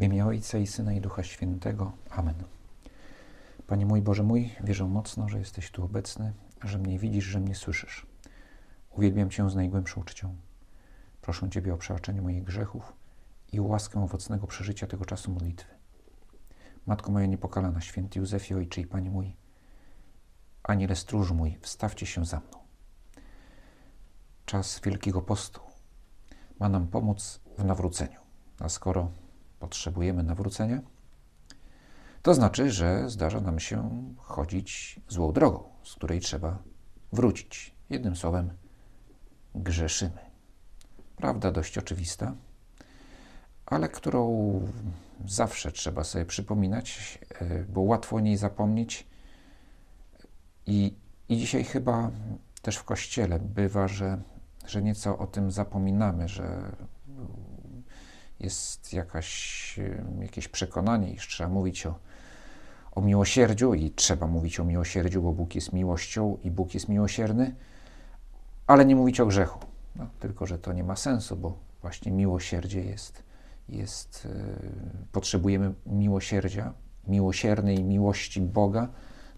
W imię Ojca i Syna i Ducha Świętego. Amen. Panie mój Boże mój, wierzę mocno, że jesteś tu obecny, że mnie widzisz, że mnie słyszysz. Uwielbiam Cię z najgłębszą uczcią. Proszę Ciebie o przebaczenie moich grzechów i łaskę owocnego przeżycia tego czasu modlitwy. Matko moja niepokalana, święty Józefie, Ojcze i Panie mój, Aniele stróż mój, wstawcie się za mną. Czas Wielkiego Postu ma nam pomóc w nawróceniu. A skoro potrzebujemy nawrócenia, to znaczy, że zdarza nam się chodzić złą drogą, z której trzeba wrócić. Jednym słowem, grzeszymy. Prawda dość oczywista, ale którą zawsze trzeba sobie przypominać, e, bo łatwo o niej zapomnieć. I, i dzisiaj chyba też w kościele bywa, że, że nieco o tym zapominamy, że jest jakaś, jakieś przekonanie, iż trzeba mówić o, o miłosierdziu i trzeba mówić o miłosierdziu, bo Bóg jest miłością i Bóg jest miłosierny, ale nie mówić o grzechu. No, tylko, że to nie ma sensu, bo właśnie miłosierdzie jest, jest yy, potrzebujemy miłosierdzia, miłosiernej miłości Boga,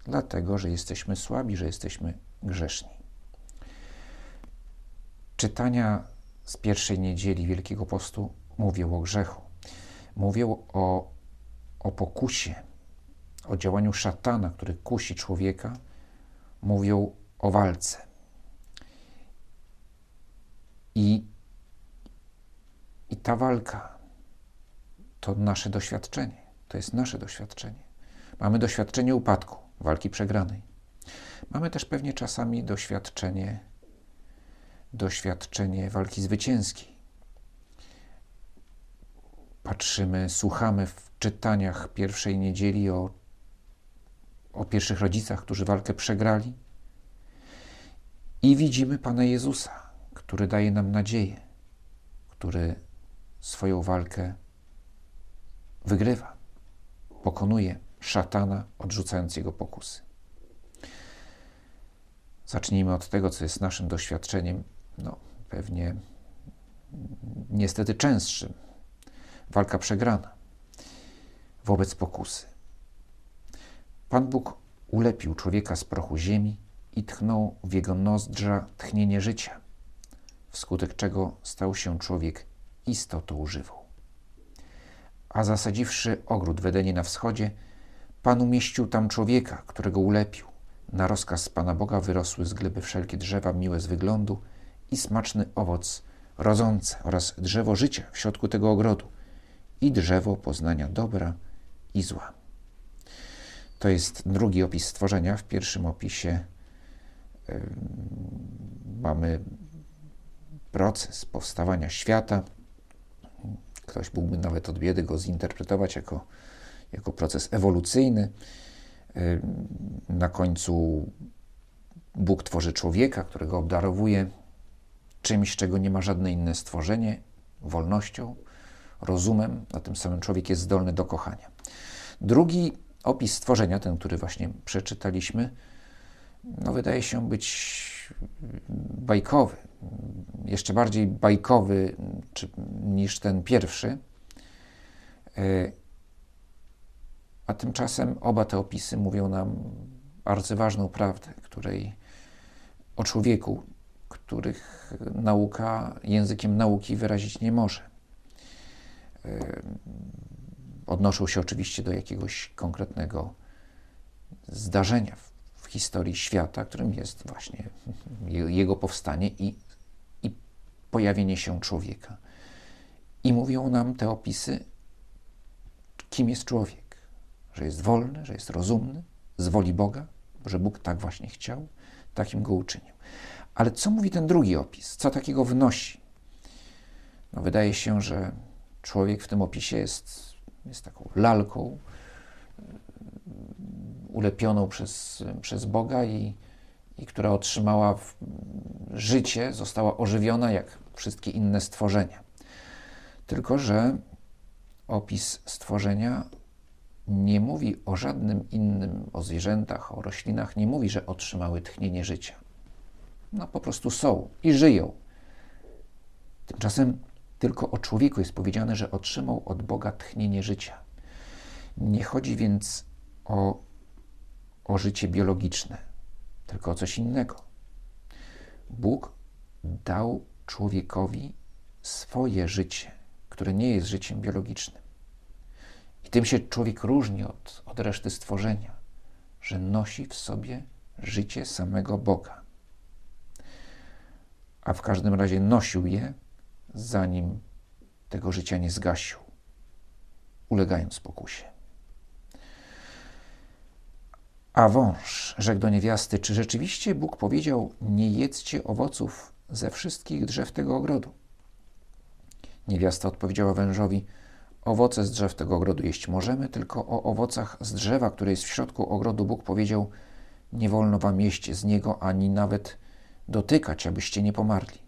dlatego, że jesteśmy słabi, że jesteśmy grzeszni. Czytania z pierwszej niedzieli Wielkiego Postu mówią o grzechu, mówią o, o pokusie, o działaniu szatana, który kusi człowieka, mówią o walce. I, I ta walka to nasze doświadczenie, to jest nasze doświadczenie. Mamy doświadczenie upadku, walki przegranej. Mamy też pewnie czasami doświadczenie, doświadczenie walki zwycięskiej patrzymy, słuchamy w czytaniach pierwszej niedzieli o, o pierwszych rodzicach, którzy walkę przegrali. I widzimy Pana Jezusa, który daje nam nadzieję, który swoją walkę wygrywa, pokonuje szatana, odrzucając jego pokusy. Zacznijmy od tego, co jest naszym doświadczeniem, no pewnie niestety częstszym walka przegrana wobec pokusy. Pan Bóg ulepił człowieka z prochu ziemi i tchnął w jego nozdrza tchnienie życia, wskutek czego stał się człowiek istotą żywą. A zasadziwszy ogród w Edenie na wschodzie, Pan umieścił tam człowieka, którego ulepił. Na rozkaz Pana Boga wyrosły z gleby wszelkie drzewa miłe z wyglądu i smaczny owoc rodzące oraz drzewo życia w środku tego ogrodu – i drzewo poznania dobra i zła. To jest drugi opis stworzenia. W pierwszym opisie mamy proces powstawania świata. Ktoś mógłby nawet od biedy go zinterpretować jako, jako proces ewolucyjny. Na końcu Bóg tworzy człowieka, którego obdarowuje czymś, czego nie ma żadne inne stworzenie wolnością, rozumem, a tym samym człowiek jest zdolny do kochania. Drugi opis stworzenia, ten, który właśnie przeczytaliśmy, no wydaje się być bajkowy, jeszcze bardziej bajkowy czy, niż ten pierwszy. E, a tymczasem oba te opisy mówią nam arcyważną prawdę, której o człowieku, których nauka językiem nauki wyrazić nie może odnoszą się oczywiście do jakiegoś konkretnego zdarzenia w historii świata, którym jest właśnie jego powstanie i, i pojawienie się człowieka. I mówią nam te opisy, kim jest człowiek, że jest wolny, że jest rozumny, z woli Boga, że Bóg tak właśnie chciał, takim go uczynił. Ale co mówi ten drugi opis? Co takiego wnosi? No, wydaje się, że człowiek w tym opisie jest, jest taką lalką ulepioną przez, przez Boga i, i która otrzymała życie, została ożywiona jak wszystkie inne stworzenia. Tylko, że opis stworzenia nie mówi o żadnym innym, o zwierzętach, o roślinach, nie mówi, że otrzymały tchnienie życia. No po prostu są i żyją. Tymczasem Tylko o człowieku jest powiedziane, że otrzymał od Boga tchnienie życia. Nie chodzi więc o, o życie biologiczne, tylko o coś innego. Bóg dał człowiekowi swoje życie, które nie jest życiem biologicznym. I tym się człowiek różni od, od reszty stworzenia, że nosi w sobie życie samego Boga. A w każdym razie nosił je, zanim tego życia nie zgasił, ulegając pokusie. A wąż rzekł do niewiasty: Czy rzeczywiście Bóg powiedział: Nie jedzcie owoców ze wszystkich drzew tego ogrodu? Niewiasta odpowiedziała wężowi: Owoce z drzew tego ogrodu jeść możemy, tylko o owocach z drzewa, które jest w środku ogrodu, Bóg powiedział: Nie wolno wam jeść z niego, ani nawet dotykać, abyście nie pomarli.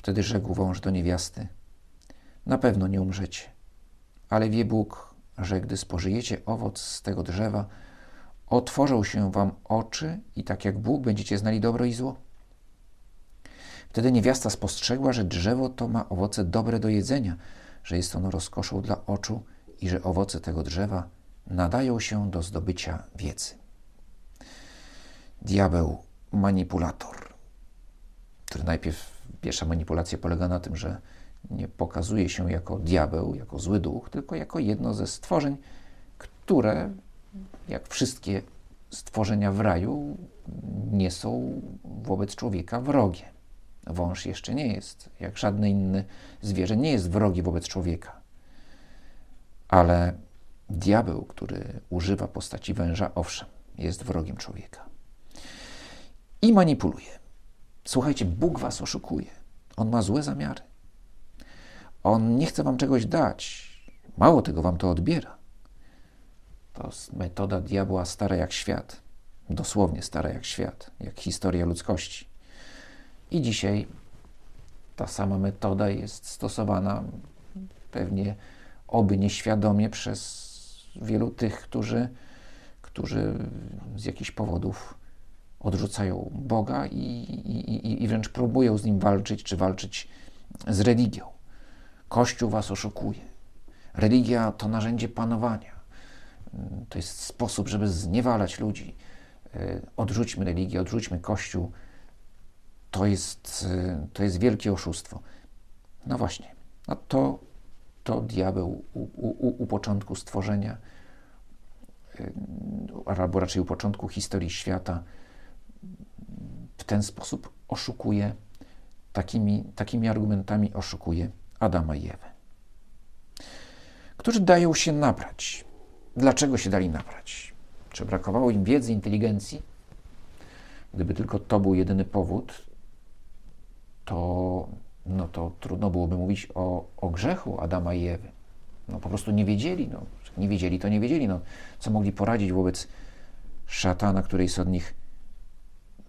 Wtedy rzekł wąż do niewiasty: Na pewno nie umrzecie, ale wie Bóg, że gdy spożyjecie owoc z tego drzewa, otworzą się wam oczy i tak jak Bóg będziecie znali dobro i zło. Wtedy niewiasta spostrzegła, że drzewo to ma owoce dobre do jedzenia, że jest ono rozkoszą dla oczu i że owoce tego drzewa nadają się do zdobycia wiedzy. Diabeł, manipulator, który najpierw pierwsza manipulacja polega na tym, że nie pokazuje się jako diabeł, jako zły duch, tylko jako jedno ze stworzeń, które jak wszystkie stworzenia w raju, nie są wobec człowieka wrogie. Wąż jeszcze nie jest, jak żadne inne zwierzę, nie jest wrogi wobec człowieka. Ale diabeł, który używa postaci węża, owszem, jest wrogiem człowieka. I manipuluje. Słuchajcie, Bóg was oszukuje. On ma złe zamiary. On nie chce wam czegoś dać. Mało tego, wam to odbiera. To metoda diabła stara jak świat, dosłownie stara jak świat, jak historia ludzkości. I dzisiaj ta sama metoda jest stosowana pewnie oby nieświadomie przez wielu tych, którzy, którzy z jakichś powodów odrzucają Boga i, i, i wręcz próbują z nim walczyć, czy walczyć z religią. Kościół was oszukuje. Religia to narzędzie panowania. To jest sposób, żeby zniewalać ludzi. E, odrzućmy religię, odrzućmy Kościół. To jest, e, to jest wielkie oszustwo. No właśnie, no to, to diabeł u, u, u początku stworzenia, e, albo raczej u początku historii świata, w ten sposób oszukuje, takimi, takimi argumentami oszukuje Adama i Ewę, którzy dają się nabrać Dlaczego się dali nabrać? Czy brakowało im wiedzy, inteligencji? Gdyby tylko to był jedyny powód, to, no to trudno byłoby mówić o, o grzechu Adama i Ewy. No po prostu nie wiedzieli. No. Nie wiedzieli, to nie wiedzieli. No. Co mogli poradzić wobec szatana, który jest od nich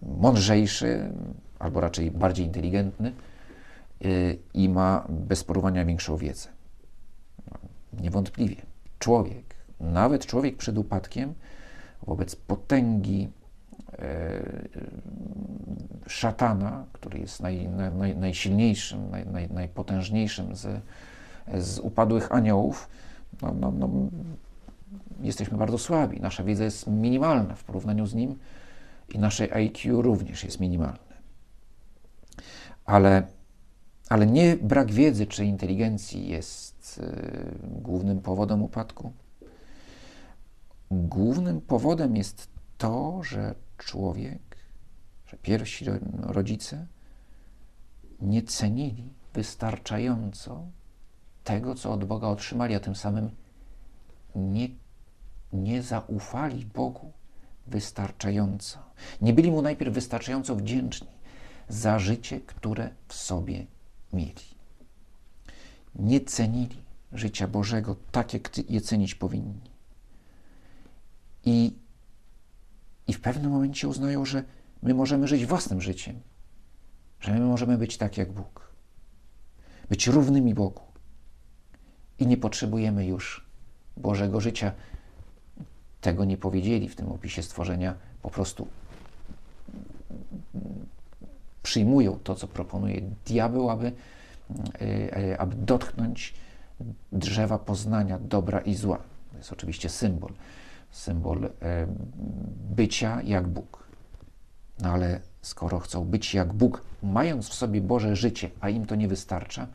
mądrzejszy, albo raczej bardziej inteligentny yy, i ma bez porównania większą wiedzę. Niewątpliwie. Człowiek nawet człowiek przed upadkiem, wobec potęgi e, szatana, który jest naj, naj, najsilniejszym, naj, naj, najpotężniejszym z, z upadłych aniołów, no, no, no, jesteśmy bardzo słabi. Nasza wiedza jest minimalna w porównaniu z nim i nasze IQ również jest minimalne. Ale, ale nie brak wiedzy czy inteligencji jest y, głównym powodem upadku głównym powodem jest to, że człowiek, że pierwsi rodzice nie cenili wystarczająco tego, co od Boga otrzymali, a tym samym nie, nie zaufali Bogu wystarczająco. Nie byli mu najpierw wystarczająco wdzięczni za życie, które w sobie mieli. Nie cenili życia Bożego tak, jak je cenić powinni. I, I w pewnym momencie uznają, że my możemy żyć własnym życiem, że my możemy być tak jak Bóg, być równymi Bogu. I nie potrzebujemy już Bożego życia. Tego nie powiedzieli w tym opisie stworzenia, po prostu przyjmują to, co proponuje diabeł, aby, aby dotknąć drzewa poznania dobra i zła. To jest oczywiście symbol, symbol bycia jak Bóg. No ale skoro chcą być jak Bóg, mając w sobie Boże życie, a im to nie wystarcza,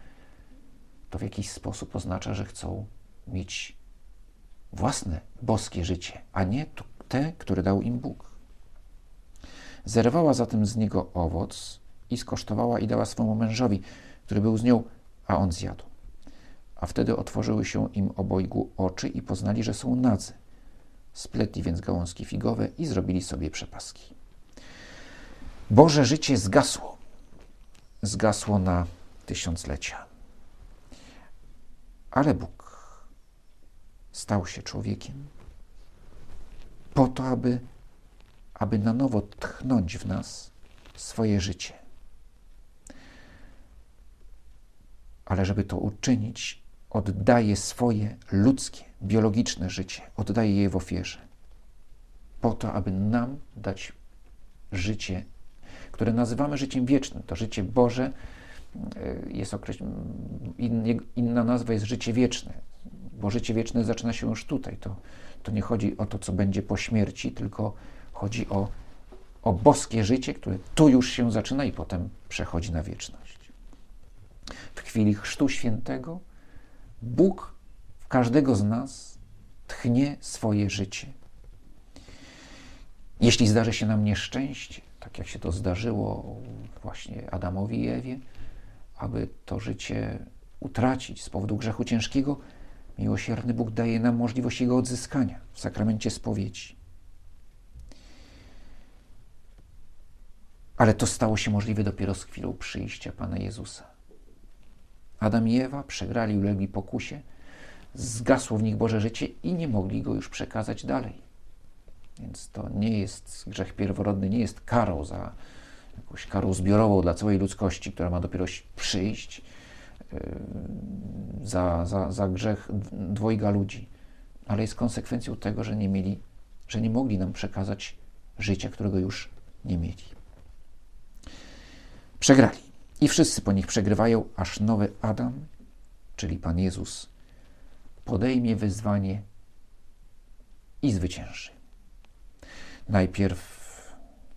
to w jakiś sposób oznacza, że chcą mieć własne boskie życie, a nie te, które dał im Bóg. Zerwała zatem z niego owoc i skosztowała i dała swemu mężowi, który był z nią, a on zjadł. A wtedy otworzyły się im obojgu oczy i poznali, że są nadzy. Spletli więc gałązki figowe i zrobili sobie przepaski. Boże życie zgasło. Zgasło na tysiąclecia. Ale Bóg stał się człowiekiem po to, aby, aby na nowo tchnąć w nas swoje życie. Ale żeby to uczynić, oddaje swoje ludzkie, biologiczne życie, oddaje je w ofierze, po to, aby nam dać życie, które nazywamy życiem wiecznym. To życie Boże e, jest określone, inna nazwa jest życie wieczne, bo życie wieczne zaczyna się już tutaj. To, to nie chodzi o to, co będzie po śmierci, tylko chodzi o, o boskie życie, które tu już się zaczyna i potem przechodzi na wieczność. W chwili Chrztu Świętego Bóg w każdego z nas tchnie swoje życie. Jeśli zdarzy się nam nieszczęście, tak jak się to zdarzyło właśnie Adamowi i Ewie, aby to życie utracić z powodu grzechu ciężkiego, miłosierny Bóg daje nam możliwość jego odzyskania w sakramencie spowiedzi. Ale to stało się możliwe dopiero z chwilą przyjścia Pana Jezusa. Adam i Ewa przegrali, ulegli pokusie, zgasło w nich Boże życie i nie mogli go już przekazać dalej. Więc to nie jest, grzech pierworodny nie jest karą za jakąś karą zbiorową dla całej ludzkości, która ma dopiero przyjść za, za, za grzech dwojga ludzi, ale jest konsekwencją tego, że nie mieli, że nie mogli nam przekazać życia, którego już nie mieli. Przegrali. I wszyscy po nich przegrywają, aż nowy Adam, czyli Pan Jezus, podejmie wyzwanie i zwycięży. Najpierw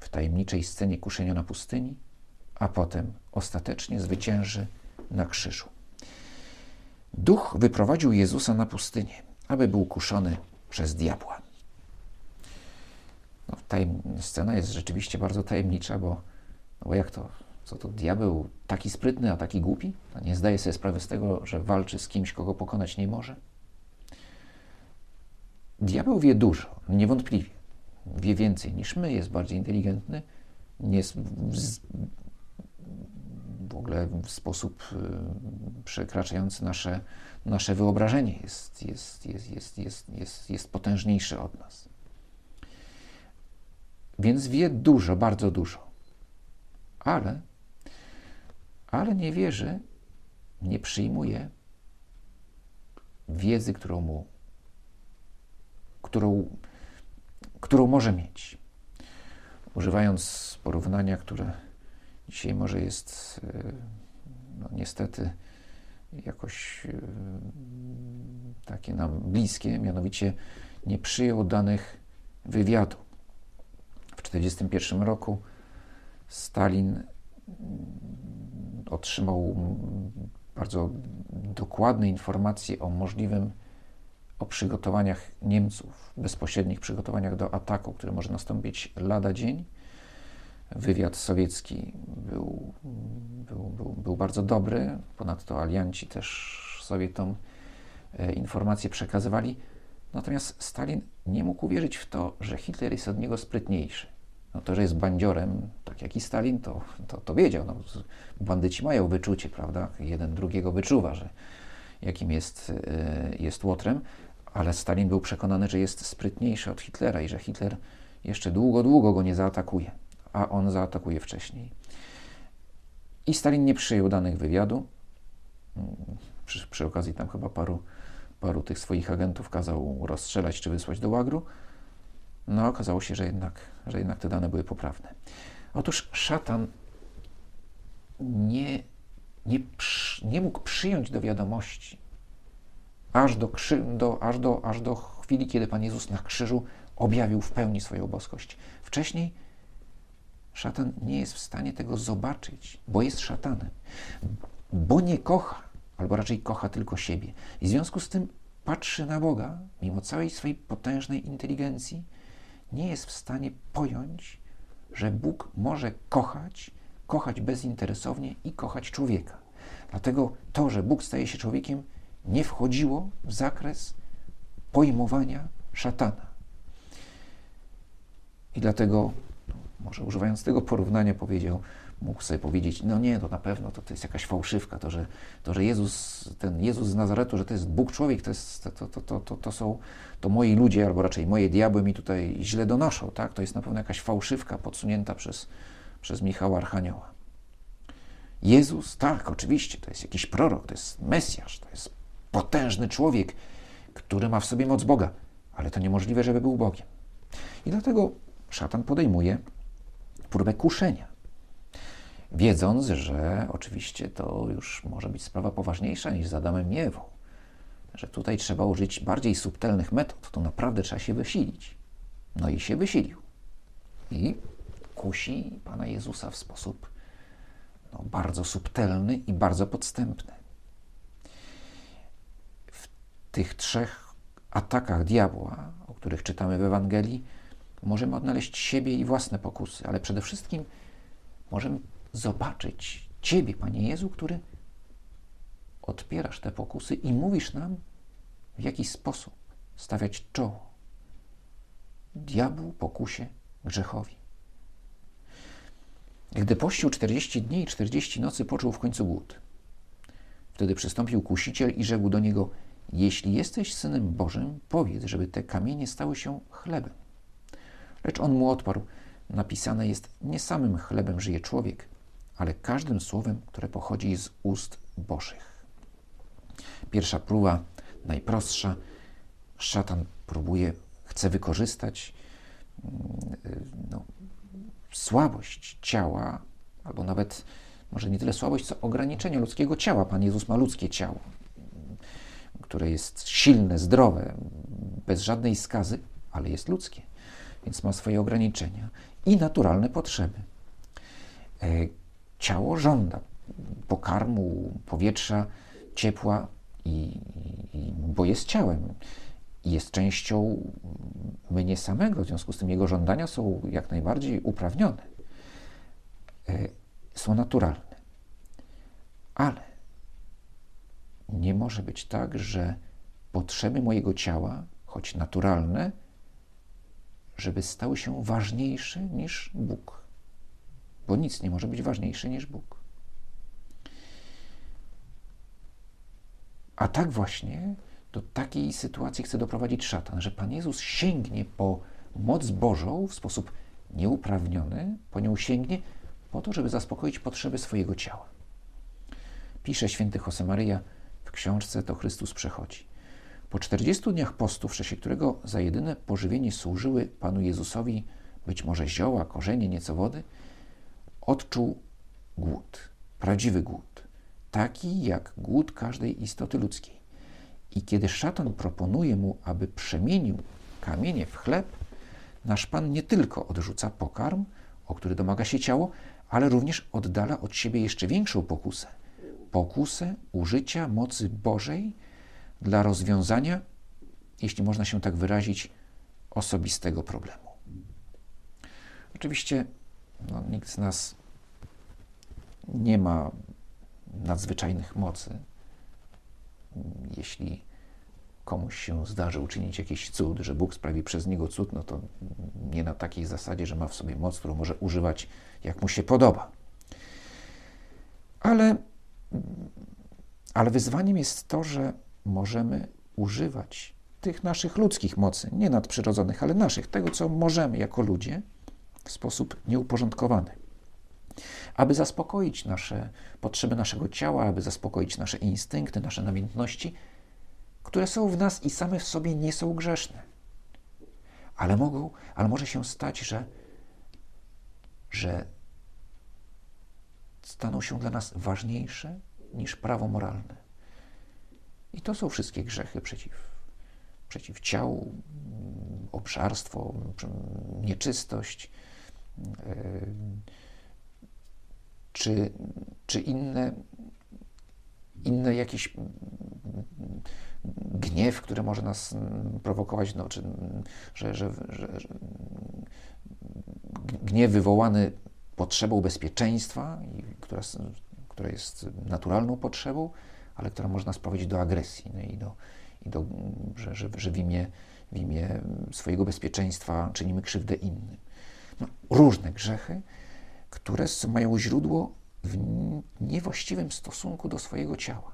w tajemniczej scenie kuszenia na pustyni, a potem ostatecznie zwycięży na krzyżu. Duch wyprowadził Jezusa na pustynię, aby był kuszony przez diabła. No, tajem... Scena jest rzeczywiście bardzo tajemnicza, bo, no bo jak to co to diabeł taki sprytny, a taki głupi? A nie zdaje sobie sprawy z tego, że walczy z kimś, kogo pokonać nie może? Diabeł wie dużo, niewątpliwie. Wie więcej niż my, jest bardziej inteligentny, nie jest w, ogóle w sposób y, przekraczający nasze, nasze wyobrażenie. Jest, jest, jest, jest, jest, jest, jest potężniejszy od nas. Więc wie dużo, bardzo dużo. Ale ale nie wierzy, nie przyjmuje wiedzy, którą mu, którą, którą może mieć. Używając porównania, które dzisiaj może jest no, niestety jakoś takie nam bliskie, mianowicie nie przyjął danych wywiadu. W 1941 roku Stalin otrzymał bardzo dokładne informacje o możliwym, o przygotowaniach Niemców, bezpośrednich przygotowaniach do ataku, który może nastąpić lada dzień. Wywiad sowiecki był, był, był, był bardzo dobry, ponadto alianci też Sowietom e, informacje przekazywali. Natomiast Stalin nie mógł uwierzyć w to, że Hitler jest od niego sprytniejszy no to, że jest bandziorem, tak jak i Stalin, to, to, to wiedział. No, bandyci mają wyczucie, prawda? Jeden drugiego wyczuwa, że jakim jest, e, jest łotrem, ale Stalin był przekonany, że jest sprytniejszy od Hitlera i że Hitler jeszcze długo, długo go nie zaatakuje, a on zaatakuje wcześniej. I Stalin nie przyjął danych wywiadu. Przy, przy okazji tam chyba paru, paru tych swoich agentów kazał rozstrzelać czy wysłać do łagru. No, okazało się, że jednak, że jednak te dane były poprawne. Otóż szatan nie nie, nie mógł przyjąć do wiadomości, aż do, do, aż, do, aż do chwili, kiedy Pan Jezus na krzyżu objawił w pełni swoją boskość. Wcześniej szatan nie jest w stanie tego zobaczyć, bo jest szatanem, bo nie kocha, albo raczej kocha tylko siebie. I w związku z tym patrzy na Boga, mimo całej swojej potężnej inteligencji, nie jest w stanie pojąć, że Bóg może kochać, kochać bezinteresownie i kochać człowieka. Dlatego to, że Bóg staje się człowiekiem, nie wchodziło w zakres pojmowania szatana. I dlatego, może używając tego porównania, powiedział, mógł sobie powiedzieć, no nie, to na pewno to, to jest jakaś fałszywka, to że, to, że Jezus, ten Jezus z Nazaretu, że to jest Bóg człowiek, to, jest, to, to, to, to, to są to moi ludzie, albo raczej moje diabły mi tutaj źle donoszą, tak? To jest na pewno jakaś fałszywka podsunięta przez, przez Michała Archanioła. Jezus, tak, oczywiście, to jest jakiś prorok, to jest Mesjasz, to jest potężny człowiek, który ma w sobie moc Boga, ale to niemożliwe, żeby był Bogiem. I dlatego szatan podejmuje próbę kuszenia, wiedząc, że oczywiście to już może być sprawa poważniejsza niż z Adamem i że tutaj trzeba użyć bardziej subtelnych metod, to naprawdę trzeba się wysilić. No i się wysilił. I kusi Pana Jezusa w sposób no, bardzo subtelny i bardzo podstępny. W tych trzech atakach diabła, o których czytamy w Ewangelii, możemy odnaleźć siebie i własne pokusy, ale przede wszystkim możemy zobaczyć Ciebie, Panie Jezu, który odpierasz te pokusy i mówisz nam, w jaki sposób stawiać czoło diabłu, pokusie, grzechowi. Gdy pościł 40 dni i 40 nocy, poczuł w końcu głód. Wtedy przystąpił kusiciel i rzekł do niego: Jeśli jesteś synem Bożym, powiedz, żeby te kamienie stały się chlebem. Lecz on mu odparł: Napisane jest: Nie samym chlebem żyje człowiek, ale każdym słowem, które pochodzi z ust Bożych. Pierwsza próba, najprostsza. Szatan próbuje, chce wykorzystać mm, no, słabość ciała, albo nawet może nie tyle słabość, co ograniczenie ludzkiego ciała. Pan Jezus ma ludzkie ciało, które jest silne, zdrowe, bez żadnej skazy, ale jest ludzkie, więc ma swoje ograniczenia i naturalne potrzeby. E, ciało żąda pokarmu, powietrza, ciepła, i, i, bo jest ciałem jest częścią mnie samego, w związku z tym jego żądania są jak najbardziej uprawnione, e, są naturalne. Ale nie może być tak, że potrzeby mojego ciała, choć naturalne, żeby stały się ważniejsze niż Bóg. Bo nic nie może być ważniejsze niż Bóg. A tak właśnie do takiej sytuacji chce doprowadzić szatan, że Pan Jezus sięgnie po moc Bożą w sposób nieuprawniony, po nią sięgnie po to, żeby zaspokoić potrzeby swojego ciała. Pisze święty Josemaryja w książce To Chrystus przechodzi. Po 40 dniach postu, w czasie którego za jedyne pożywienie służyły Panu Jezusowi być może zioła, korzenie, nieco wody, odczuł głód, prawdziwy głód, taki jak głód każdej istoty ludzkiej. I kiedy szatan proponuje mu, aby przemienił kamienie w chleb, nasz Pan nie tylko odrzuca pokarm, o który domaga się ciało, ale również oddala od siebie jeszcze większą pokusę pokusę użycia mocy Bożej dla rozwiązania, jeśli można się tak wyrazić, osobistego problemu. Oczywiście no, nikt z nas nie ma nadzwyczajnych mocy, jeśli komuś się zdarzy uczynić jakiś cud, że Bóg sprawi przez niego cud, no to nie na takiej zasadzie, że ma w sobie moc, którą może używać jak mu się podoba. Ale, ale wyzwaniem jest to, że możemy używać tych naszych ludzkich mocy, nie nadprzyrodzonych, ale naszych, tego co możemy jako ludzie w sposób nieuporządkowany. Aby zaspokoić nasze potrzeby naszego ciała, aby zaspokoić nasze instynkty, nasze namiętności, które są w nas i same w sobie nie są grzeszne. Ale mogą, ale może się stać, że, że staną się dla nas ważniejsze niż prawo moralne. I to są wszystkie grzechy przeciw, przeciw ciału, obszarstwo, nieczystość, e, czy, czy inne, inne jakieś gniew, który może nas prowokować, no, czy, że, że, że, że gniew wywołany potrzebą bezpieczeństwa, która, która jest naturalną potrzebą, ale która może nas prowadzić do agresji no i do, i do że, że, że w, imię, w imię swojego bezpieczeństwa czynimy krzywdę innym. No, różne grzechy, które mają źródło w niewłaściwym stosunku do swojego ciała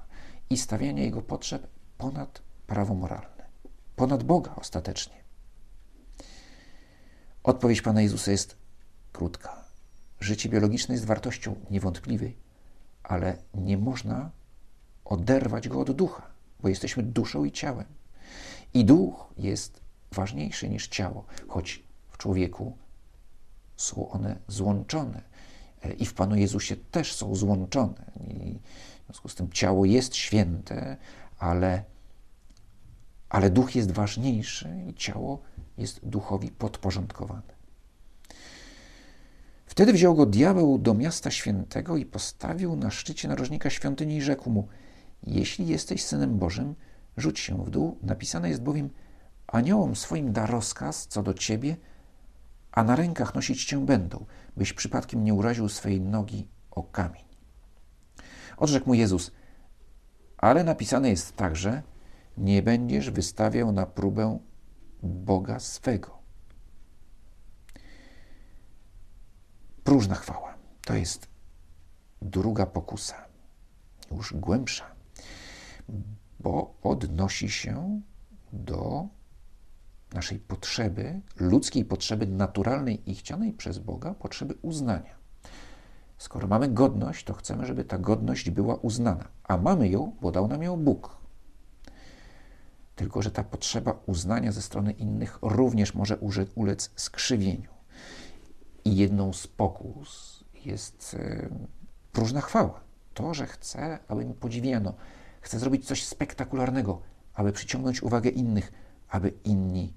i stawiania jego potrzeb ponad prawo moralne, ponad Boga ostatecznie. Odpowiedź Pana Jezusa jest krótka. Życie biologiczne jest wartością niewątpliwej, ale nie można oderwać go od ducha, bo jesteśmy duszą i ciałem. I duch jest ważniejszy niż ciało, choć w człowieku są one złączone. E, I w Panu Jezusie też są złączone. I w związku z tym ciało jest święte, ale, ale duch jest ważniejszy i ciało jest duchowi podporządkowane. Wtedy wziął go diabeł do miasta świętego i postawił na szczycie narożnika świątyni i rzekł mu: Jeśli jesteś synem Bożym, rzuć się w dół. Napisane jest bowiem: Aniołom swoim da rozkaz co do ciebie, a na rękach nosić cię będą, byś przypadkiem nie uraził swojej nogi o kamień. Odrzekł mu Jezus: Ale napisane jest także: Nie będziesz wystawiał na próbę Boga swego. Próżna chwała to jest druga pokusa, już głębsza, bo odnosi się do naszej potrzeby, ludzkiej potrzeby naturalnej i chcianej przez Boga, potrzeby uznania. Skoro mamy godność, to chcemy, żeby ta godność była uznana, a mamy ją, bo dał nam ją Bóg. Tylko, że ta potrzeba uznania ze strony innych również może ulec skrzywieniu. I jedną z pokus jest próżna chwała. To, że chcę, aby mi podziwiano. Chcę zrobić coś spektakularnego, aby przyciągnąć uwagę innych, aby inni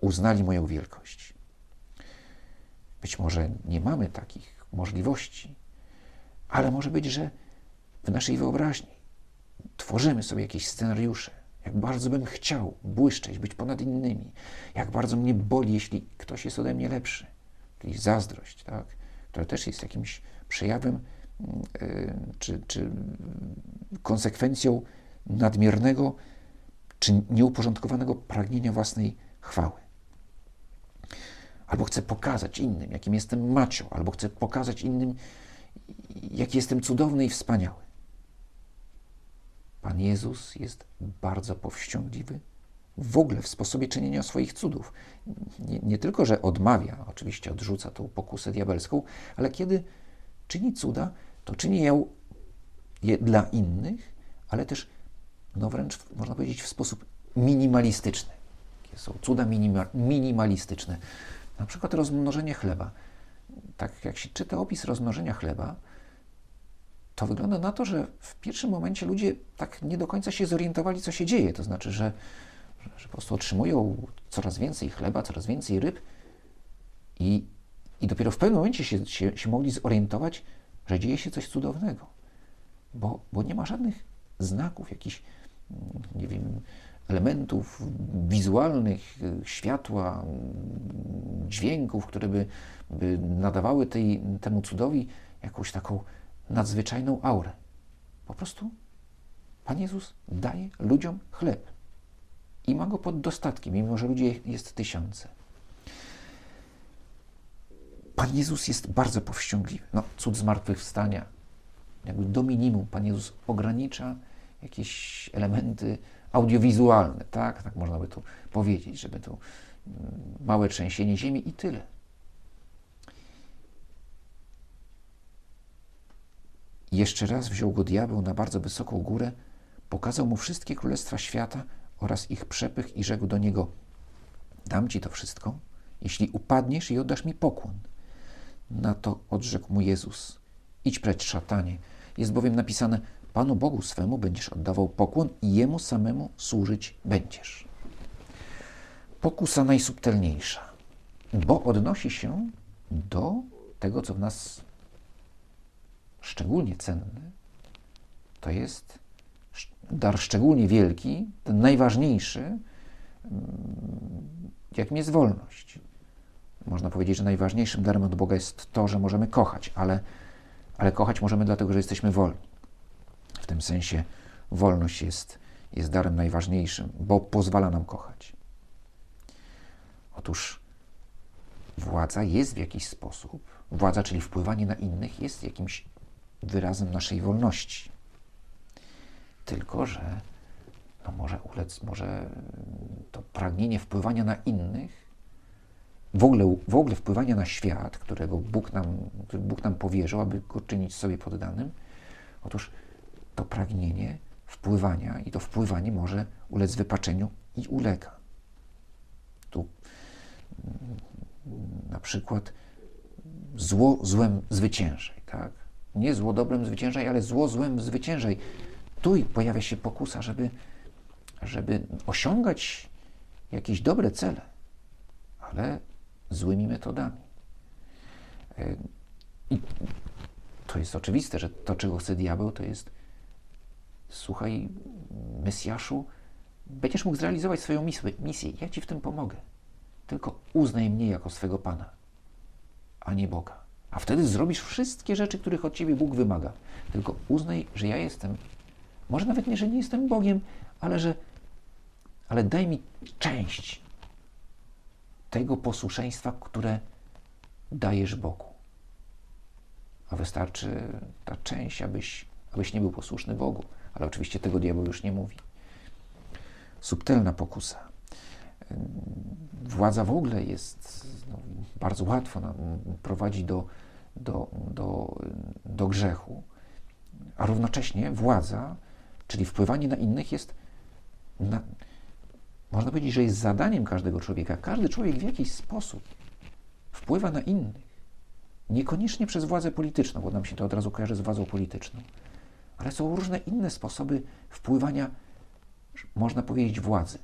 uznali moją wielkość. Być może nie mamy takich możliwości, ale może być, że w naszej wyobraźni tworzymy sobie jakieś scenariusze, jak bardzo bym chciał błyszczeć, być ponad innymi, jak bardzo mnie boli, jeśli ktoś jest ode mnie lepszy. Czyli zazdrość, tak, która też jest jakimś przejawem czy, czy konsekwencją nadmiernego czy nieuporządkowanego pragnienia własnej chwały. Albo chcę pokazać innym, jakim jestem macio, albo chcę pokazać innym, jaki jestem cudowny i wspaniały. Pan Jezus jest bardzo powściągliwy w ogóle w sposobie czynienia swoich cudów. Nie, nie, tylko, że odmawia, oczywiście odrzuca tą pokusę diabelską, ale kiedy czyni cuda, to czyni ją dla innych, ale też, no wręcz można powiedzieć, w sposób minimalistyczny. Są cuda minima, minimalistyczne. Na przykład rozmnożenie chleba. Tak jak się czyta opis rozmnożenia chleba, to wygląda na to, że w pierwszym momencie ludzie tak nie do końca się zorientowali, co się dzieje. To znaczy, że że po prostu otrzymują coraz więcej chleba, coraz więcej ryb i, i dopiero w pewnym momencie się, się, się mogli zorientować, że dzieje się coś cudownego, bo, bo nie ma żadnych znaków, jakichś, nie wiem, elementów wizualnych, światła, dźwięków, które by, by nadawały tej, temu cudowi jakąś taką nadzwyczajną aurę. Po prostu Pan Jezus daje ludziom chleb i ma go pod dostatkiem, mimo że ludzi jest tysiące. Pan Jezus jest bardzo powściągliwy. No, cud zmartwychwstania, jakby do minimum Pan Jezus ogranicza jakieś elementy audiowizualne, tak? Tak można by tu powiedzieć, żeby to mm, małe trzęsienie ziemi i tyle. Jeszcze raz wziął go diabeł na bardzo wysoką górę, pokazał mu wszystkie królestwa świata oraz ich przepych i rzekł do niego: Dam ci to wszystko, jeśli upadniesz i oddasz mi pokłon. Na to odrzekł mu Jezus: Idź precz, szatanie. Jest bowiem napisane: Panu Bogu swemu będziesz oddawał pokłon i Jemu samemu służyć będziesz. Pokusa najsubtelniejsza, bo odnosi się do tego, co w nas szczególnie cenne, to jest dar szczególnie wielki, ten najważniejszy, mm, jakim jest wolność. Można powiedzieć, że najważniejszym darem od Boga jest to, że możemy kochać, ale, ale kochać możemy dlatego, że jesteśmy wolni. W tym sensie wolność jest, jest darem najważniejszym, bo pozwala nam kochać. Otóż władza jest w jakiś sposób, władza, czyli wpływanie na innych, jest jakimś wyrazem naszej wolności. Tylko, że no może ulec, może to pragnienie wpływania na innych, w ogóle, w ogóle wpływania na świat, którego Bóg nam, który Bóg nam powierzył, aby go czynić sobie poddanym, otóż to pragnienie wpływania i to wpływanie może ulec wypaczeniu i ulega. Tu mm, na przykład zło złem zwyciężaj, tak? Nie zło dobrem zwyciężaj, ale zło złem zwyciężaj. Tu pojawia się pokusa, żeby, żeby osiągać jakieś dobre cele, ale złymi metodami. E, I to jest oczywiste, że to, czego chce diabeł, to jest słuchaj, Mesjaszu, będziesz mógł zrealizować swoją misję. Ja ci w tym pomogę. Tylko uznaj mnie jako swego Pana, a nie Boga. A wtedy zrobisz wszystkie rzeczy, których od ciebie Bóg wymaga. Tylko uznaj, że ja jestem, może nawet nie, że nie jestem Bogiem, ale że, ale daj mi część tego posłuszeństwa, które dajesz Bogu. A wystarczy ta część, abyś, abyś nie był posłuszny Bogu. Ale oczywiście tego diabeł już nie mówi. Subtelna pokusa. Władza w ogóle jest no, bardzo łatwo nam prowadzi do, do, do, do grzechu, a równocześnie władza, czyli wpływanie na innych, jest, na, można powiedzieć, że jest zadaniem każdego człowieka. Każdy człowiek w jakiś sposób wpływa na innych. Niekoniecznie przez władzę polityczną, bo nam się to od razu kojarzy z władzą polityczną, ale są różne inne sposoby wpływania, można powiedzieć, władzy.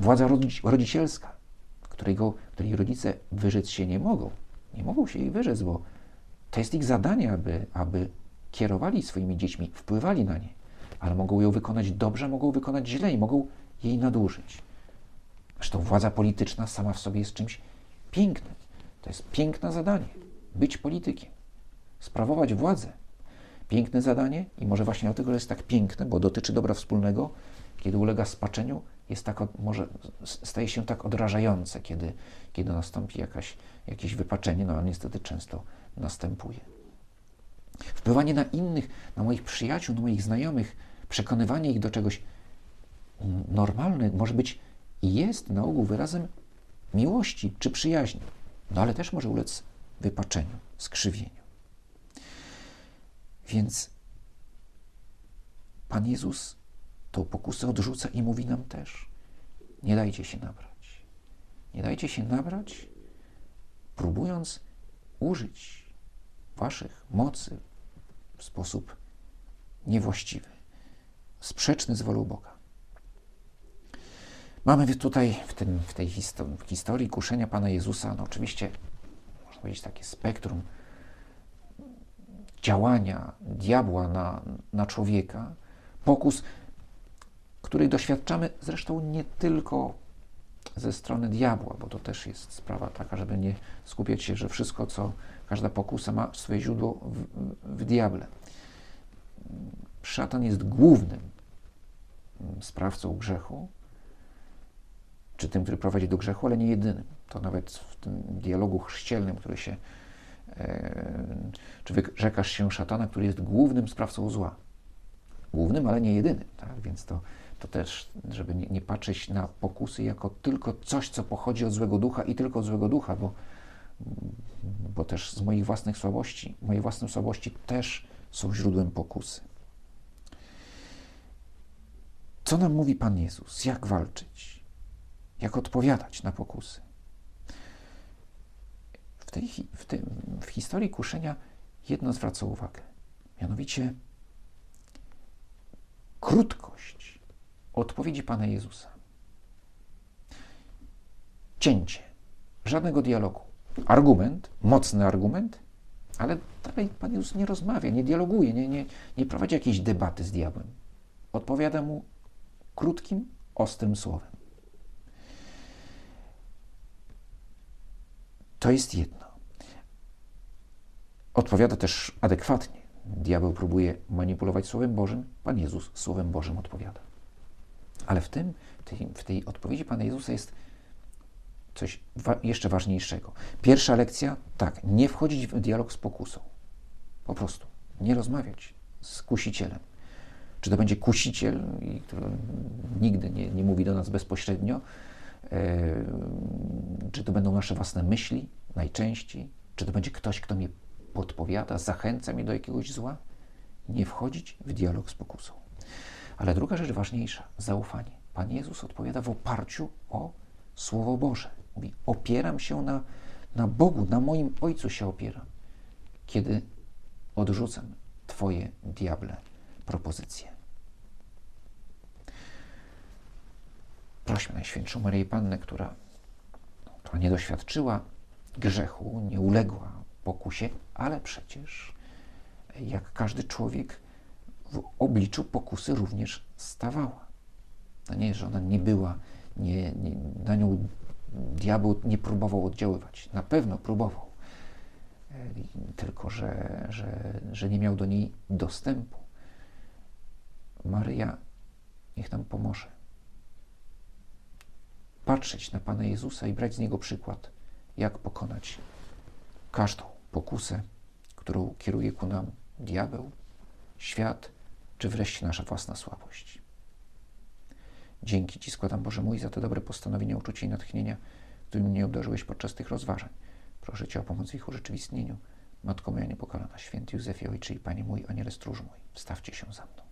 Władza rodzicielska, którego, której rodzice wyrzec się nie mogą. Nie mogą się jej wyrzec, bo to jest ich zadanie, aby, aby kierowali swoimi dziećmi, wpływali na nie, ale mogą ją wykonać dobrze, mogą wykonać źle i mogą jej nadużyć. Zresztą władza polityczna sama w sobie jest czymś pięknym. To jest piękne zadanie być politykiem, sprawować władzę. Piękne zadanie i może właśnie dlatego, że jest tak piękne, bo dotyczy dobra wspólnego, kiedy ulega spaczeniu, jest tak, może staje się tak odrażające, kiedy, kiedy nastąpi jakaś, jakieś wypaczenie, no a niestety często następuje. Wpływanie na innych, na moich przyjaciół, na moich znajomych, przekonywanie ich do czegoś normalne może być i jest na ogół wyrazem miłości czy przyjaźni, no ale też może ulec wypaczeniu, skrzywieniu. Więc Pan Jezus tą pokusę odrzuca i mówi nam też: nie dajcie się nabrać. Nie dajcie się nabrać, próbując użyć waszych mocy w sposób niewłaściwy, sprzeczny z wolą Boga. Mamy tutaj w, tym, w tej historii, w historii kuszenia Pana Jezusa, no oczywiście, można powiedzieć, takie spektrum działania diabła na, na człowieka, pokus, której doświadczamy zresztą nie tylko ze strony diabła, bo to też jest sprawa taka, żeby nie skupiać się, że wszystko, co każda pokusa ma swoje źródło w, w diable. Szatan jest głównym sprawcą grzechu, czy tym, który prowadzi do grzechu, ale nie jedynym. To nawet w tym dialogu chrzcielnym, który się, e, czy wyrzekasz się szatana, który jest głównym sprawcą zła. Głównym, ale nie jedynym. Tak? Więc to, to też, żeby nie, nie patrzeć na pokusy jako tylko coś, co pochodzi od złego ducha i tylko od złego ducha, bo, bo też z moich własnych słabości, moje własne słabości też są źródłem pokusy. Co nam mówi Pan Jezus? Jak walczyć? Jak odpowiadać na pokusy. W, tej, w, tym, w historii kuszenia jedno zwraca uwagę, mianowicie krótkość odpowiedzi Pana Jezusa. Cięcie, żadnego dialogu. Argument, mocny argument, ale dalej Pan Jezus nie rozmawia, nie dialoguje, nie, nie, nie prowadzi jakiejś debaty z diabłem. Odpowiada mu krótkim, ostrym słowem. To jest jedno. Odpowiada też adekwatnie. Diabeł próbuje manipulować Słowem Bożym, Pan Jezus Słowem Bożym odpowiada. Ale w tym, w tej odpowiedzi Pana Jezusa jest coś jeszcze ważniejszego. Pierwsza lekcja, tak, nie wchodzić w dialog z pokusą. Po prostu. Nie rozmawiać z kusicielem. Czy to będzie kusiciel, który nigdy nie, nie mówi do nas bezpośrednio, czy to będą nasze własne myśli najczęściej, czy to będzie ktoś, kto mnie podpowiada, zachęca mnie do jakiegoś zła? Nie wchodzić w dialog z pokusą. Ale druga rzecz ważniejsza, zaufanie. Pan Jezus odpowiada w oparciu o Słowo Boże. Mówi, opieram się na, na Bogu, na moim Ojcu się opieram, kiedy odrzucam Twoje, diable, propozycje. Prośmy Najświętszą Maryję Pannę, która, która nie doświadczyła grzechu, nie uległa pokusie, ale przecież jak każdy człowiek w obliczu pokusy również stawała. To nie, że ona nie była, nie, nie, na nią diabeł nie próbował oddziaływać. Na pewno próbował, tylko że, że, że nie miał do niej dostępu. Maryja niech nam pomoże. Patrzeć na Pana Jezusa i brać z Niego przykład, jak pokonać każdą pokusę, którą kieruje ku nam diabeł, świat, czy wreszcie nasza własna słabość. Dzięki Ci składam, Boże mój, za te dobre postanowienia, uczucie i natchnienia, którymi mnie obdarzyłeś podczas tych rozważań. Proszę Cię o pomoc w ich urzeczywistnieniu. Matko moja niepokalana, święty Józefie, Ojcze i Panie mój, Aniele stróż mój, wstawcie się za mną.